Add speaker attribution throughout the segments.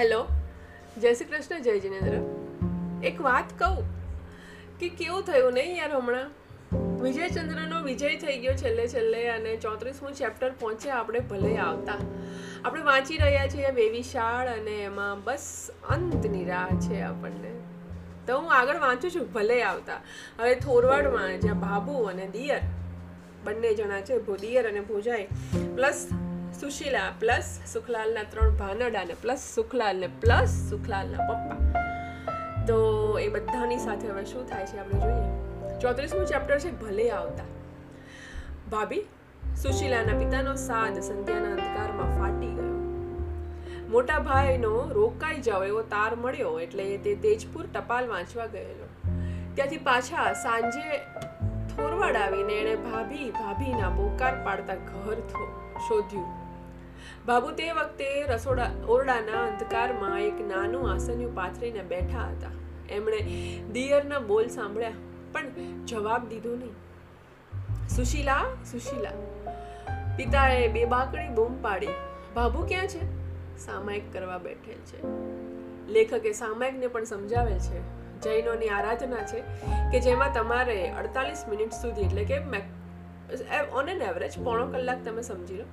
Speaker 1: Hello, જય શ્રી કૃષ્ણ, જય જિનેન્દ્ર. એક વાત કહું કે કેવું થયું નહીં યાર હમણાં? વિજયચંદ્રનો વિજય થઈ ગયો છેલ્લે છેલ્લે અને ચોત્રીસમું ચેપ્ટર પહોંચ્યા આપણે ભલે આવતા. આપણે વાંચી રહ્યા છીએ વેવિશાળ અને એમાં બસ અંતની રાહ છે આપણને. તો હું આગળ વાંચું છું, ભલે આવતા. હવે થોરવાડમાં જ્યાં બાબુ અને દિયર, બંને જણા છે, ભો- દિયર અને ભોજાઈ, પ્લસ સુશીલા પ્લસ સુખલાલના ત્રણ ભાનડા ને પ્લસ સુખલાલને પ્લસ સુખલાલના પપ્પા. તો એ બધાની સાથે હવે શું થાય છે આપણે જોઈએ. ચોત્રીસમું ચેપ્ટર છે, ભલે આવતા. ભાભી, સુશીલાના પિતાનો સાદ સંધ્યાના અંધકારમાં ફાટી ગયો. મોટા ભાઈનો રોકાઈ જાવ એવો તાર મળ્યો એટલે તે તેજપુર ટપાલ વાંચવા ગયેલો. ત્યાંથી પાછા સાંજે થોરવાડ આવીને એણે ભાભી, ભાભીના બોકાર પાડતા ઘર શોધ્યું. બાબુ તે વખતે રસોડા ઓરડાના અંધકારમાં એક નાનું આસન્યું પાથરીને બેઠા હતા. એમણે દિયરના બોલ સાંભળ્યા, પણ જવાબ દીધો નહીં. સુશીલા સુશીલા, પિતાએ બે બાકડી બૂમ પાડી. બાબુ ક્યાં છે? સામાયિક કરવા બેઠેલ છે. લેખકે સામાયિકને પણ સમજાવેલ છે. જૈનોની આરાધના છે કે જેમાં તમારે અડતાલીસ મિનિટ સુધી એટલે કે ઓન એન એવરેજ પોણો કલાક તમે સમજી લો.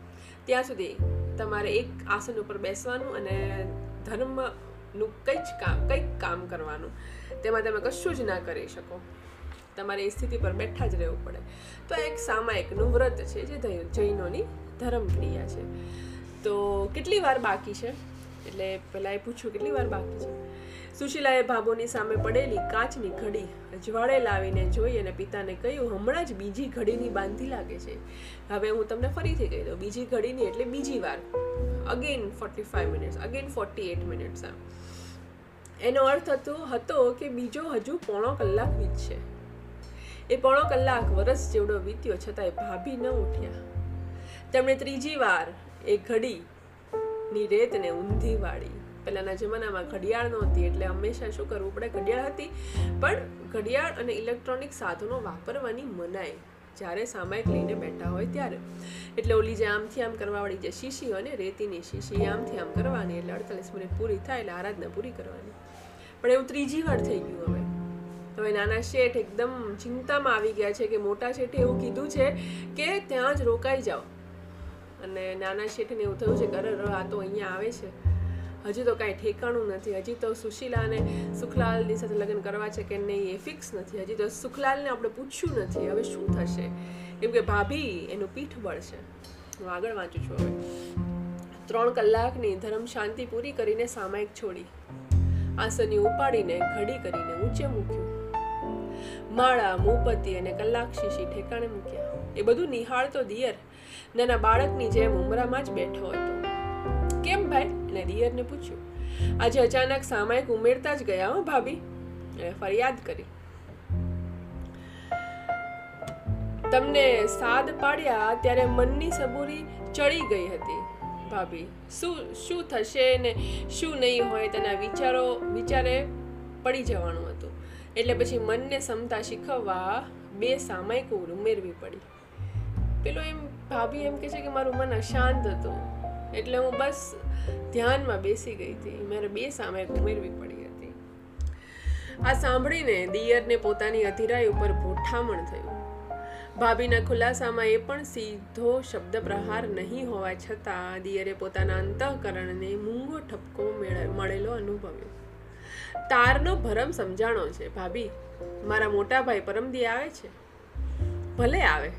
Speaker 1: ત્યાં સુધી તમારે એક આસન ઉપર બેસવાનું અને ધર્મનું કંઈ જ કામ, કંઈક કામ કરવાનું. તેમાં તમે કશું જ ના કરી શકો. તમારે એ સ્થિતિ પર બેઠા જ રહેવું પડે. તો એક સામાયિકનું વ્રત છે જે જૈનોની જૈનોની ધર્મક્રિયા છે. તો કેટલી વાર બાકી છે? એટલે પહેલાં એ પૂછ્યું કેટલી વાર બાકી છે? સુશીલાએ ભાભોની સામે પડેલી કાચની ઘડી અજવાળે લાવીને જોઈ અને પિતાને કહ્યું, હમણાં જ બીજી ઘડીની બાંધી લાગે છે. હવે હું તમને ફરીથી કહી દઉં, બીજી ઘડીની એટલે બીજી વાર. Again forty five minutes again forty eight minutes એનો અર્થ હતો હતો કે બીજો હજુ પોણો કલાક વીતશે. એ પોણો કલાક વરસ જેવડો વીત્યો છતાંય ભાભી ન ઉઠ્યા. તેમણે ત્રીજી વાર એ ઘડીની રેતને ઊંધી વાળી. પહેલાંના જમાનામાં ઘડિયાળ નહોતી, એટલે હંમેશા શું કરવું પડે? ઘડિયાળ હતી. પણ ઘડિયાળ અને ઇલેક્ટ્રોનિક સાધનો વાપરવાની મનાય જ્યારે સામાયિક લઈને બેઠા હોય ત્યારે. એટલે ઓલી જે આમથી આમ કરવાવાળી જે શીશી હોય ને, રેતીની શીશી આમથી આમ કરવાની, એટલે અડતાલીસ મિનિટ પૂરી થાય એટલે આરાધના પૂરી કરવાની. પણ એવું ત્રીજી વાર થઈ ગયું હવે. હવે નાના શેઠ એકદમ ચિંતામાં આવી ગયા છે કે મોટા શેઠે એવું કીધું છે કે ત્યાં જ રોકાઈ જાઓ. અને નાના શેઠને એવું થયું છે કે અરે આ તો અહીંયા આવે છે. હજી તો કાંઈ ઠેકાણું નથી. હજી તો સુશીલા અને સુખલાલની સાથે લગ્ન કરવા છે કે નહીં એ ફિક્સ નથી. હજી તો સુખલાલને આપણે પૂછ્યું નથી. હવે શું થશે? કેમ કે ભાભી એનું પીઠ બળ છે હું આગળ વાંચું છું હવે. ત્રણ કલાકની ધર્મ શાંતિ પૂરી કરીને સામાયિક છોડી. આસની ઉપાડીને ઘડી કરીને ઊંચે મૂક્યું. માળા, મૂપતિ અને કલાક શીશી ઠેકાણે મૂક્યા. એ બધું નિહાળતો દિયર. નાના બાળકની જેમ ઉમરામાં જ બેઠો હતો. કેમ ભાઈ? એને દિયરને પૂછ્યું, આજે અચાનક સામાયિક ઉમેરતા જ ગયા હો ભાભી? ફરિયાદ કરી. તમને સાદ પાડ્યા ત્યારે મનની સબૂરી ચડી ગઈ હતી, ભાભી. શું શું થશે ને શું નહીં હોય તેના વિચારો, વિચારે પડી જવાનું હતું. એટલે પછી મનને સમતા શીખવવા બે સામાયિકો ઉમેરવી પડી. પેલો એમ, ભાભી એમ કહે છે કે મારું મન અશાંત હતું. એટલે હું બસ ધ્યાનમાં બેસી ગઈ હતી. મારે બે સામે ઉમેરવી પડી હતી. આ સાંભળીને દિયરને પોતાની અધિરાઈ ઉપર ભૂઠામણ થયું. ભાભીના ખુલાસામાં એ પણ સીધો શબ્દ પ્રહાર નહીં હોવા છતાં દિયરે પોતાના અંતઃકરણને મૂંગો ઠપકો મેળ- મળેલો અનુભવ્યો. તારનો ભરમ સમજાણો છે, ભાભી. મારા મોટા ભાઈ પરમદી આવે છે? ભલે આવે.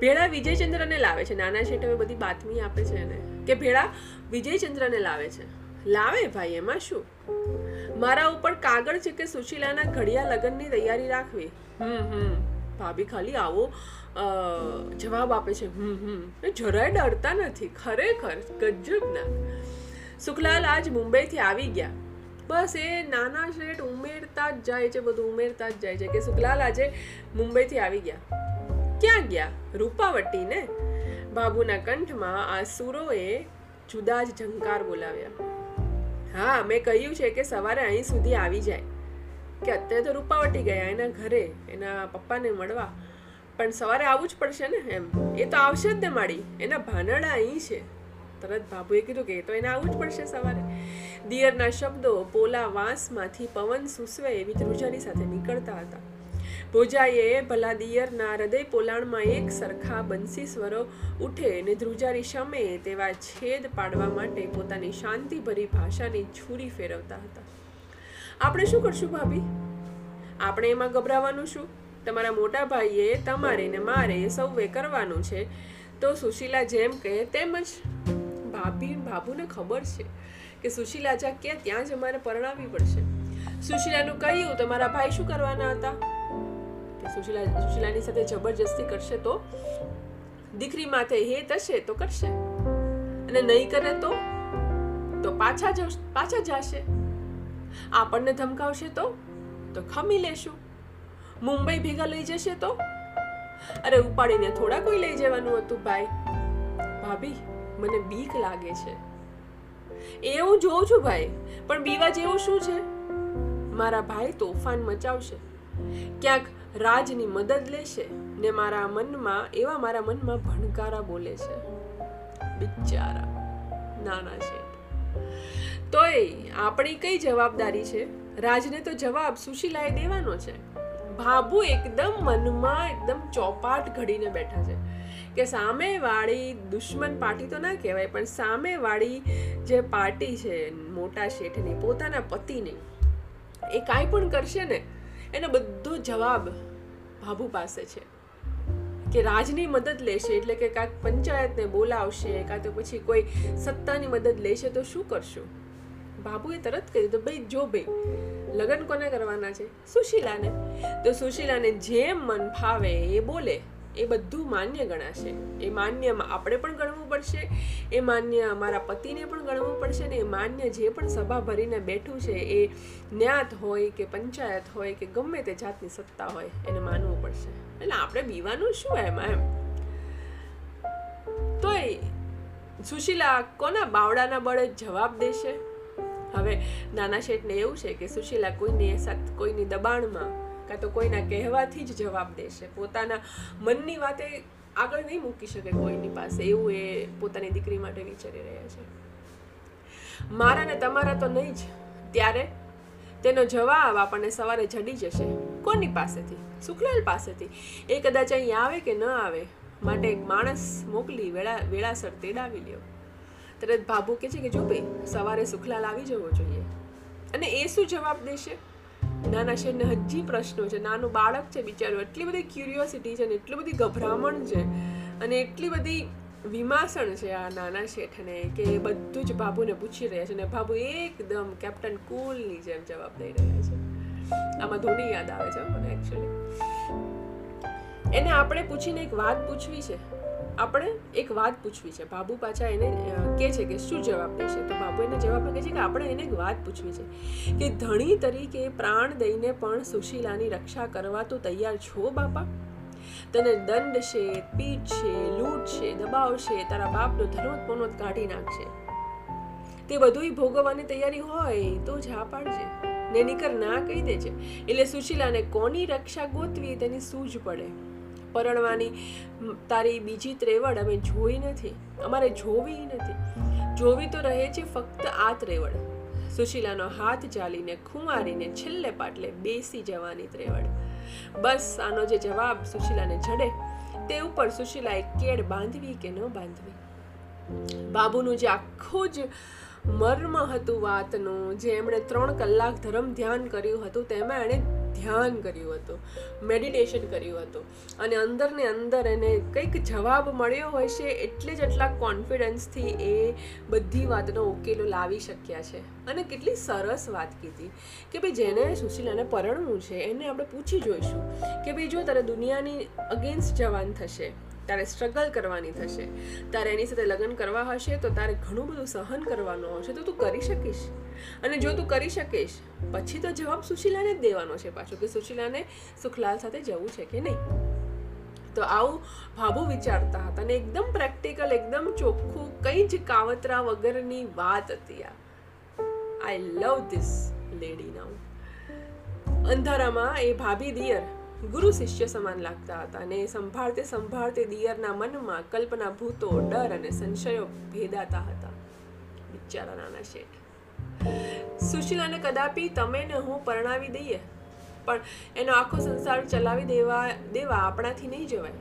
Speaker 1: ભેળા વિજયચંદ્રને લાવે છે. નાના શેઠ હવે બધી બાતમી આપે છે એને. કે ભેળા વિજયચંદ્રને લાવે છે. લાવે ભાઈ એમાં શું? મારા ઉપર કાગળ છે કે સુશીલાના ઘડિયા લગ્નની તૈયારી રાખવી? હમ હમ. ભાભી ખાલી આવો જવાબ આપે છે. હમ હમ. જરાય ડરતા નથી. ખરેખર ગજબના સુખલાલ આજ મુંબઈથી આવી ગયા. બસ એ નાના શેઠ ઉમેરતા જ જાય છે બધું ઉમેરતા જ જાય છે કે સુખલાલ આજે મુંબઈથી આવી ગયા. ક્યાં ગયા રૂપાવટી ને બાબુના કંઠમાં આ સુરોએ જુદા જ ઝંકાર બોલાવ્યા. હા, મેં કહ્યું છે કે સવારે અહીં સુધી આવી જાય. કે અત્યારે તો રૂપાવટી ગયા એના ઘરે, એના પપ્પાને મળવા. પણ સવારે આવવું જ પડશે ને એમ. એ તો આવશે જ ને માડી. એના ભાનડા અહીં છે. તરત બાબુએ કીધું કે એ તો એને આવવું જ પડશે સવારે. દિયરના શબ્દો પોલા વાંસમાંથી પવન સૂસવે એવી ધ્રુજાની સાથે નીકળતા હતા. ભોજાએ ભલા દિયરના હૃદય પોલાણમાં એક સરખા બંસી સ્વરો ઉઠે ને ધ્રુજારી શમે તેવા છેદ પાડવા માટે પોતાની શાંતિભરી ભાષાની છુરી ફેરવતા હતા. આપણે શું કરશું ભાભી? આપણે એમાં ગભરાવાનું શું? તમારા મોટા ભાઈએ તમારે ને મારે સૌએ કરવાનું છે. તો સુશીલા જેમ કહે તેમ જ. ભાભી બાબુને ખબર છે કે સુશીલા જા કે ત્યાં જ અમારે પરણાવવી પડશે. સુશીલાનું કહ્યું તો મારા ભાઈ શું કરવાના હતા? સુશીલા સુશીલાની સાથે જબરજસ્તી કરશે તો દીકરી માથે હે થશે તો કરશે. અને નહીં કરે તો તો પાછા જ પાછા જશે. આપણને ધમકાવશે તો તો ખમી લેશું. મુંબઈ ભેગા લઈ જશે તો? અરે ઉપાડીને થોડા કોઈ લઈ જવાનું હતું ભાઈ. ભાભી, મને બીક લાગે છે. એ હું જોઉં છું ભાઈ, પણ બીવા જેવું શું છે? મારા ભાઈ તોફાન મચાવશે. ક્યાંક રાજની મદદ લેશે ને મારા મનમાં, એવા મારા મનમાં ભણકારા બોલે છે. બિચારા, નાના શેઠ તોય આપણી કઈ જવાબદારી છે? રાજને તો જવાબ સુશીલાએ દેવાનો છે. ભાભુ એકદમ મનમાં એકદમ ચોપાટ ઘડીને બેઠા છે. કે સામેવાળી દુશ્મન પાર્ટી તો ના કહેવાય, પણ સામેવાળી જે પાર્ટી છે, મોટા શેઠની, પોતાના પતિની, એ કાંઈ પણ કરશે ને એનો બધો જવાબ ભાભુ પાસે છે. કે રાજની મદદ લેશે, એટલે કે કાંઈક પંચાયતને બોલાવશે, કાં તો પછી કોઈ સત્તાની મદદ લેશે, તો શું કરશું? બાબુએ તરત કહ્યું તો ભાઈ, જો ભાઈ, લગ્ન કોને કરવાના છે? સુશીલાને. તો સુશીલાને જેમ મન ફાવે એ બોલે. એ બધું માન્ય ગણાશે. એ માન્ય આપણે પણ ગણવું પડશે, એ માન્ય મારા પતિને પણ ગણવું પડશે ને એ માન્ય જે પણ સભા ભરીને બેઠું છે એ ન્યાત હોય કે પંચાયત હોય કે ગમે તે જાતની સત્તા હોય એને માનવું પડશે. એટલે આપણે બીવાનું શું એમાં એમ? તોય સુશીલા કોના બાવડાના બળે જવાબ દેશે? હવે નાના શેઠને એવું છે કે સુશીલા કોઈની કોઈની દબાણમાં કાં તો કોઈના કહેવાથી જ જવાબ દેશે. પોતાના મનની વાતે આગળ નહીં મૂકી શકે કોઈની પાસે. એવું એ પોતાની દીકરી માટે વિચારી રહ્યા છે. મારા ને તમારા તો નહીં જ. ત્યારે તેનો જવાબ આપણને સવારે જડી જશે. કોની પાસેથી? સુખલાલ પાસેથી. એ કદાચ અહીં આવે કે ન આવે, માટે એક માણસ મોકલી વેળા, વેળાસર તેડાવી લ્યો. તરત ભાભુ કહે છે કે જો ભાઈ સવારે સુખલાલ આવી જવો જોઈએ. અને એ શું જવાબ દેશે? નાના છે ને હજી પ્રશ્નો છે. નાનું બાળક છે બિચારું. એટલી બધી ક્યુરિયોસિટી છે ને એટલી બધી ગભરામણ છે અને એટલી બધી વિમાસણ છે આ નાના શેઠને કે બધું જ બાબુને પૂછી રહ્યા છે અને બાબુ એકદમ કેપ્ટન કુલની જેમ જવાબ દઈ રહ્યા છે. આમાં ધોની યાદ આવે છે મને એકચ્યુઅલી એને આપણે પૂછીને એક વાત પૂછવી છે. આપણે એક વાત પૂછવી છે. બાબુ પાછા એને કહે છે કે શું જવાબ દેશે? તો બાબુ એને જવાબ કહે છે કે આપણે એને એક વાત પૂછવી છે કે ધણી તરીકે પ્રાણ દઈને પણ સુશીલાની રક્ષા કરવા તો તૈયાર છો બાપા? તને દંડ છે, પીઠ છે, લૂંટ છે દબાવશે તારા બાપનો ધનોત પનોત કાઢી નાખશે તે બધુંય ભોગવવાની તૈયારી હોય તો જ પાડજે. ને ના કહી દેજે. એટલે સુશીલાને કોની રક્ષા ગોતવી તેની સૂઝ પડે? પરણવાની તારી બીજી ત્રેવડ અમે જોઈ નથી, અમારે જોવી નથી. જોવી તો રહે છે ફક્ત આ ત્રેવડ. સુશીલાનો હાથ ચાલીને ખુમારીને છેલ્લે પાટલે બેસી જવાની ત્રેવડ. બસ આનો જે જવાબ સુશીલાને જડે, તે ઉપર સુશીલાએ કેડ બાંધવી કે ન બાંધવી. બાબુનું જે આખું જ મર્મ હતું વાતનું, જે એમણે ત્રણ કલાક ધર્મ ધ્યાન કર્યું હતું, તેમાં એણે ધ્યાન કર્યું હતું મેડિટેશન કર્યું હતું. અને અંદરને અંદર એને કંઈક જવાબ મળ્યો હોય છે, એટલે જ એટલા કોન્ફિડન્સથી એ બધી વાતનો ઉકેલો લાવી શક્યા છે. અને કેટલી સરસ વાત કીધી કે ભાઈ જેને સુશીલાને પરણવું છે, એને આપણે પૂછી જોઈશું કે ભાઈ જો તારે દુનિયાની અગેન્સ્ટ જવાન થશે તારે સ્ટ્રગલ કરવાની થશે. તારે એની સાથે લગ્ન કરવા હશે તો તારે ઘણું બધું સહન કરવાનું હશે તો તું કરી શકીશ. અને જો તું કરી શકીશ, પછી તો જવાબ સુશીલાને જ દેવાનો છે પાછો કે સુશીલાને સુખલાલ સાથે જવું છે કે નહીં? તો આવું ભાભુ વિચારતા હતા અને એકદમ પ્રેક્ટિકલ એકદમ ચોખ્ખું, કંઈ જ કાવતરા વગરની વાત હતી આ. I love this lady now અંધારામાં એ ભાભી દિયર ગુરુ શિષ્ય સમાન લાગતા હતા અને સંભાળતે સંભાળતે દિયરના મનમાં કલ્પના ભૂતો, ડર અને સંશયો ભેદાતા હતા. બિચારા નાના શેઠ. સુશીલાને કદાપી તમે ને હું પરણાવી દઈએ. પણ એનો આખો સંસાર ચલાવી દેવા દેવા આપણાથી નહીં જવાય.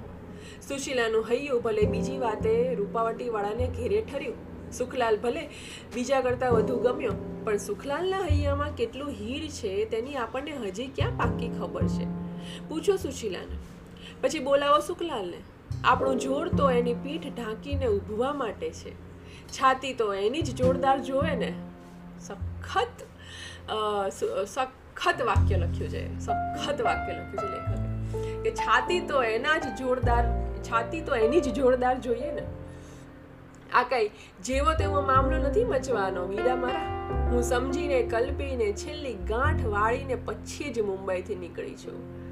Speaker 1: સુશીલાનું હૈયું ભલે બીજી વાતે રૂપાવટીવાળાને ઘેરે ઠર્યું. સુખલાલ ભલે બીજા કરતાં વધુ ગમ્યો, પણ સુખલાલના હૈયામાં કેટલું હીર છે તેની આપણને હજી ક્યાં પાકી ખબર છે? પૂછો સુશીલાને. પછી બોલાવો સુખલાલને. આપણું જોર તો એની પીઠ ઢાંકીને ઊભવા માટે છે. છાતી તો એની જ જોરદાર જોવે ને. સખત સખત વાક્ય લખ્યું છે. સખત વાક્ય લખ્યું છે લેખકે. કે છાતી તો એના જ જોરદાર, છાતી તો એની જ જોરદાર જોઈએ ને. આ કઈ જેવો તેવો મામલો નથી મચવાનો વીરા મારા? હું સમજીને, કલ્પીને છેલ્લી ગાંઠ વાળીને પછી જ મુંબઈથી નીકળી છું.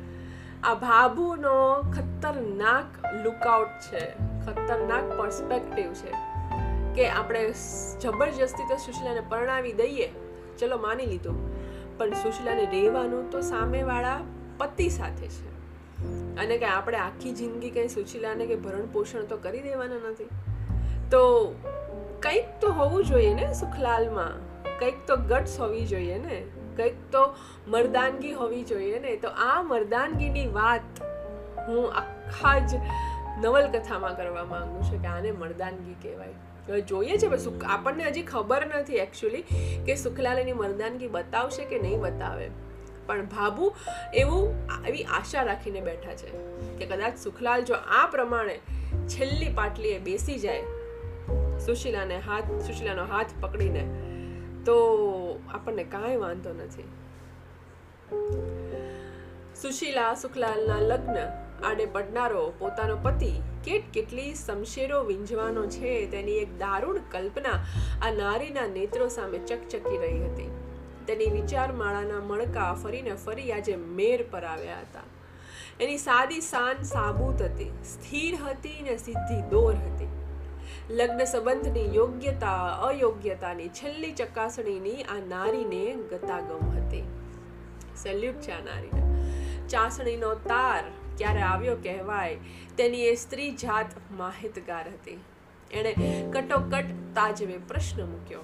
Speaker 1: આ ભાભુનો ખતરનાક લુકઆઉટ છે. ખતરનાક પર્સપેક્ટિવ છે. કે આપણે જબરજસ્તી તો સુશીલાને પરણાવી દઈએ. ચલો માની લીધું. પણ સુશીલાને રહેવાનું તો સામેવાળા પતિ સાથે છે. અને કે આપણે આખી જિંદગી કંઈ સુશીલાને કે ભરણ પોષણ તો કરી દેવાના નથી. તો કંઈક તો હોવું જોઈએ ને સુખલાલમાં. કંઈક તો ગટ્સ હોવી જોઈએ ને? કંઈક તો મર્દાનગી હોવી જોઈએ ને? તો આ મર્દાનગીની વાત હું આખા જ નવલકથામાં કરવા માંગુ છું કે આને મર્દાનગી કહેવાય. હવે જોઈએ છે સુખ આપણને હજી ખબર નથી એકચ્યુઅલી કે સુખલાલ એની મર્દાનગી બતાવશે કે નહીં બતાવે. પણ ભાભુ એવું એવી આશા રાખીને બેઠા છે કે કદાચ સુખલાલ જો આ પ્રમાણે છેલ્લી પાટલીએ બેસી જાય, સુશીલાને હાથ સુશીલાનો હાથ પકડીને તો આપણને કાંઈ વાંધો નથી. સુશીલા, સુખલાલના લગ્ન આડે પડનારો પોતાનો પતિ કેટ કેટલી શમશેરો વિંજવાનો છે તેની એક દારૂણ કલ્પના આ નારીના નેત્રો સામે ચકચકી રહી હતી. તેની વિચારમાળાના મણકા ફરીને ફરી આજે મેર પર આવ્યા હતા. એની સાદી શાન સાબૂત હતી, સ્થિર હતી ને સીધી દોર હતી. લગ્ન સંબંધની યોગ્યતા, અયોગ્યતાની છેલ્લી ચકાસણીની આ નારીને ગતાગમ હતી. સેલ્યુટ છે આ નારીને. ચાસણીનો તાર ક્યારે આવ્યો કહેવાય? તેની એ સ્ત્રી જાત માહિતગાર હતી. એણે કટોકટ તાજવે પ્રશ્ન મૂક્યો.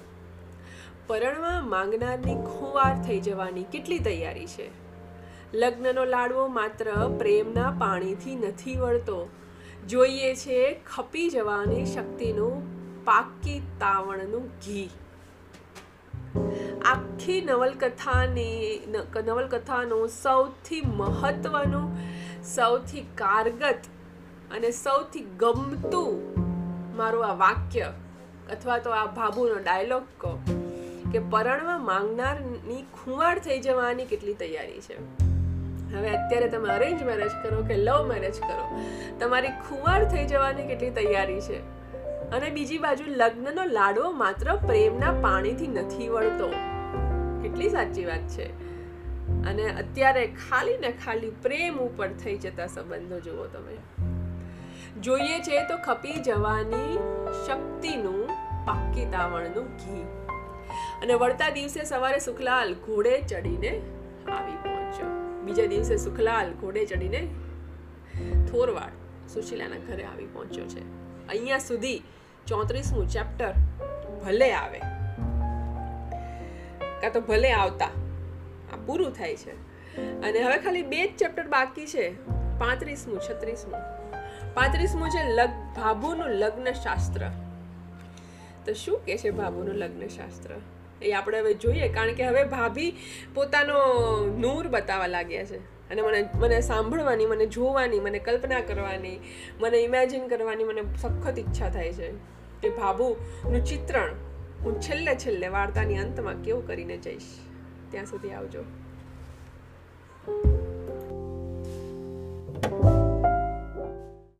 Speaker 1: પરણવા માંગનારની ખુવાર થઈ જવાની કેટલી તૈયારી છે? લગ્નનો લાડવો માત્ર પ્રેમના પાણીથી નથી વળતો. જોઈએ છે ખપી જવાની શક્તિનું પાકી તાવણનું ઘી. આખી નવલકથાની નવલકથાનું સૌથી મહત્વનું, સૌથી કારગત અને સૌથી ગમતું મારું આ વાક્ય અથવા તો આ ભાભુનો ડાયલોગ કહો કે પરણવા માંગનારની ખુવાડ થઈ જવાની કેટલી તૈયારી છે. હવે અત્યારે તમે અરેન્જ મેરેજ કરો કે લવ મેરેજ કરો. તમારી ખુવાર થઈ જવાની કેટલી તૈયારી છે? અને બીજી બાજુ લગ્નનો લાડવો માત્ર પ્રેમના પાણીથી નથી વળતો. કેટલી સાચી વાત છે. અને અત્યારે ખાલી ને ખાલી પ્રેમ ઉપર થઈ જતા સંબંધો જુઓ તમે. જોઈએ છે તો ખપી જવાની શક્તિનું પાકી તાવણનું ઘી. અને વળતા દિવસે સવારે સુખલાલ ઘોડે ચડીને આવી પહોંચ્યો. બીજા દિવસે સુખલાલ ઘોડે ચડીને થોરવાડ સુશીલાના ઘરે આવી પહોંચ્યો છે. અહીંયા સુધી ચોત્રીસમું ચેપ્ટર ભલે આવે, કાં તો ભલે આવતા, આ પૂરું થાય છે. અને હવે ખાલી બે જ ચેપ્ટર બાકી છે, પાંત્રીસમું, છત્રીસમું. પાંત્રીસમું છે લગ, ભાભુનું લગ્ન શાસ્ત્ર તો શું કે છે ભાભુનું લગ્ન શાસ્ત્ર એ આપણે હવે જોઈએ, કારણ કે હવે ભાભી પોતાનો નૂર બતાવવા લાગ્યા છે. અને મને મને સાંભળવાની, મને જોવાની, મને કલ્પના કરવાની, મને ઇમેજિન કરવાની મને સખત ઈચ્છા થાય છે કે ભાભુનું ચિત્રણ હું છેલ્લે છેલ્લે વાર્તાની અંતમાં કેવું કરીને જઈશ? ત્યાં સુધી આવજો.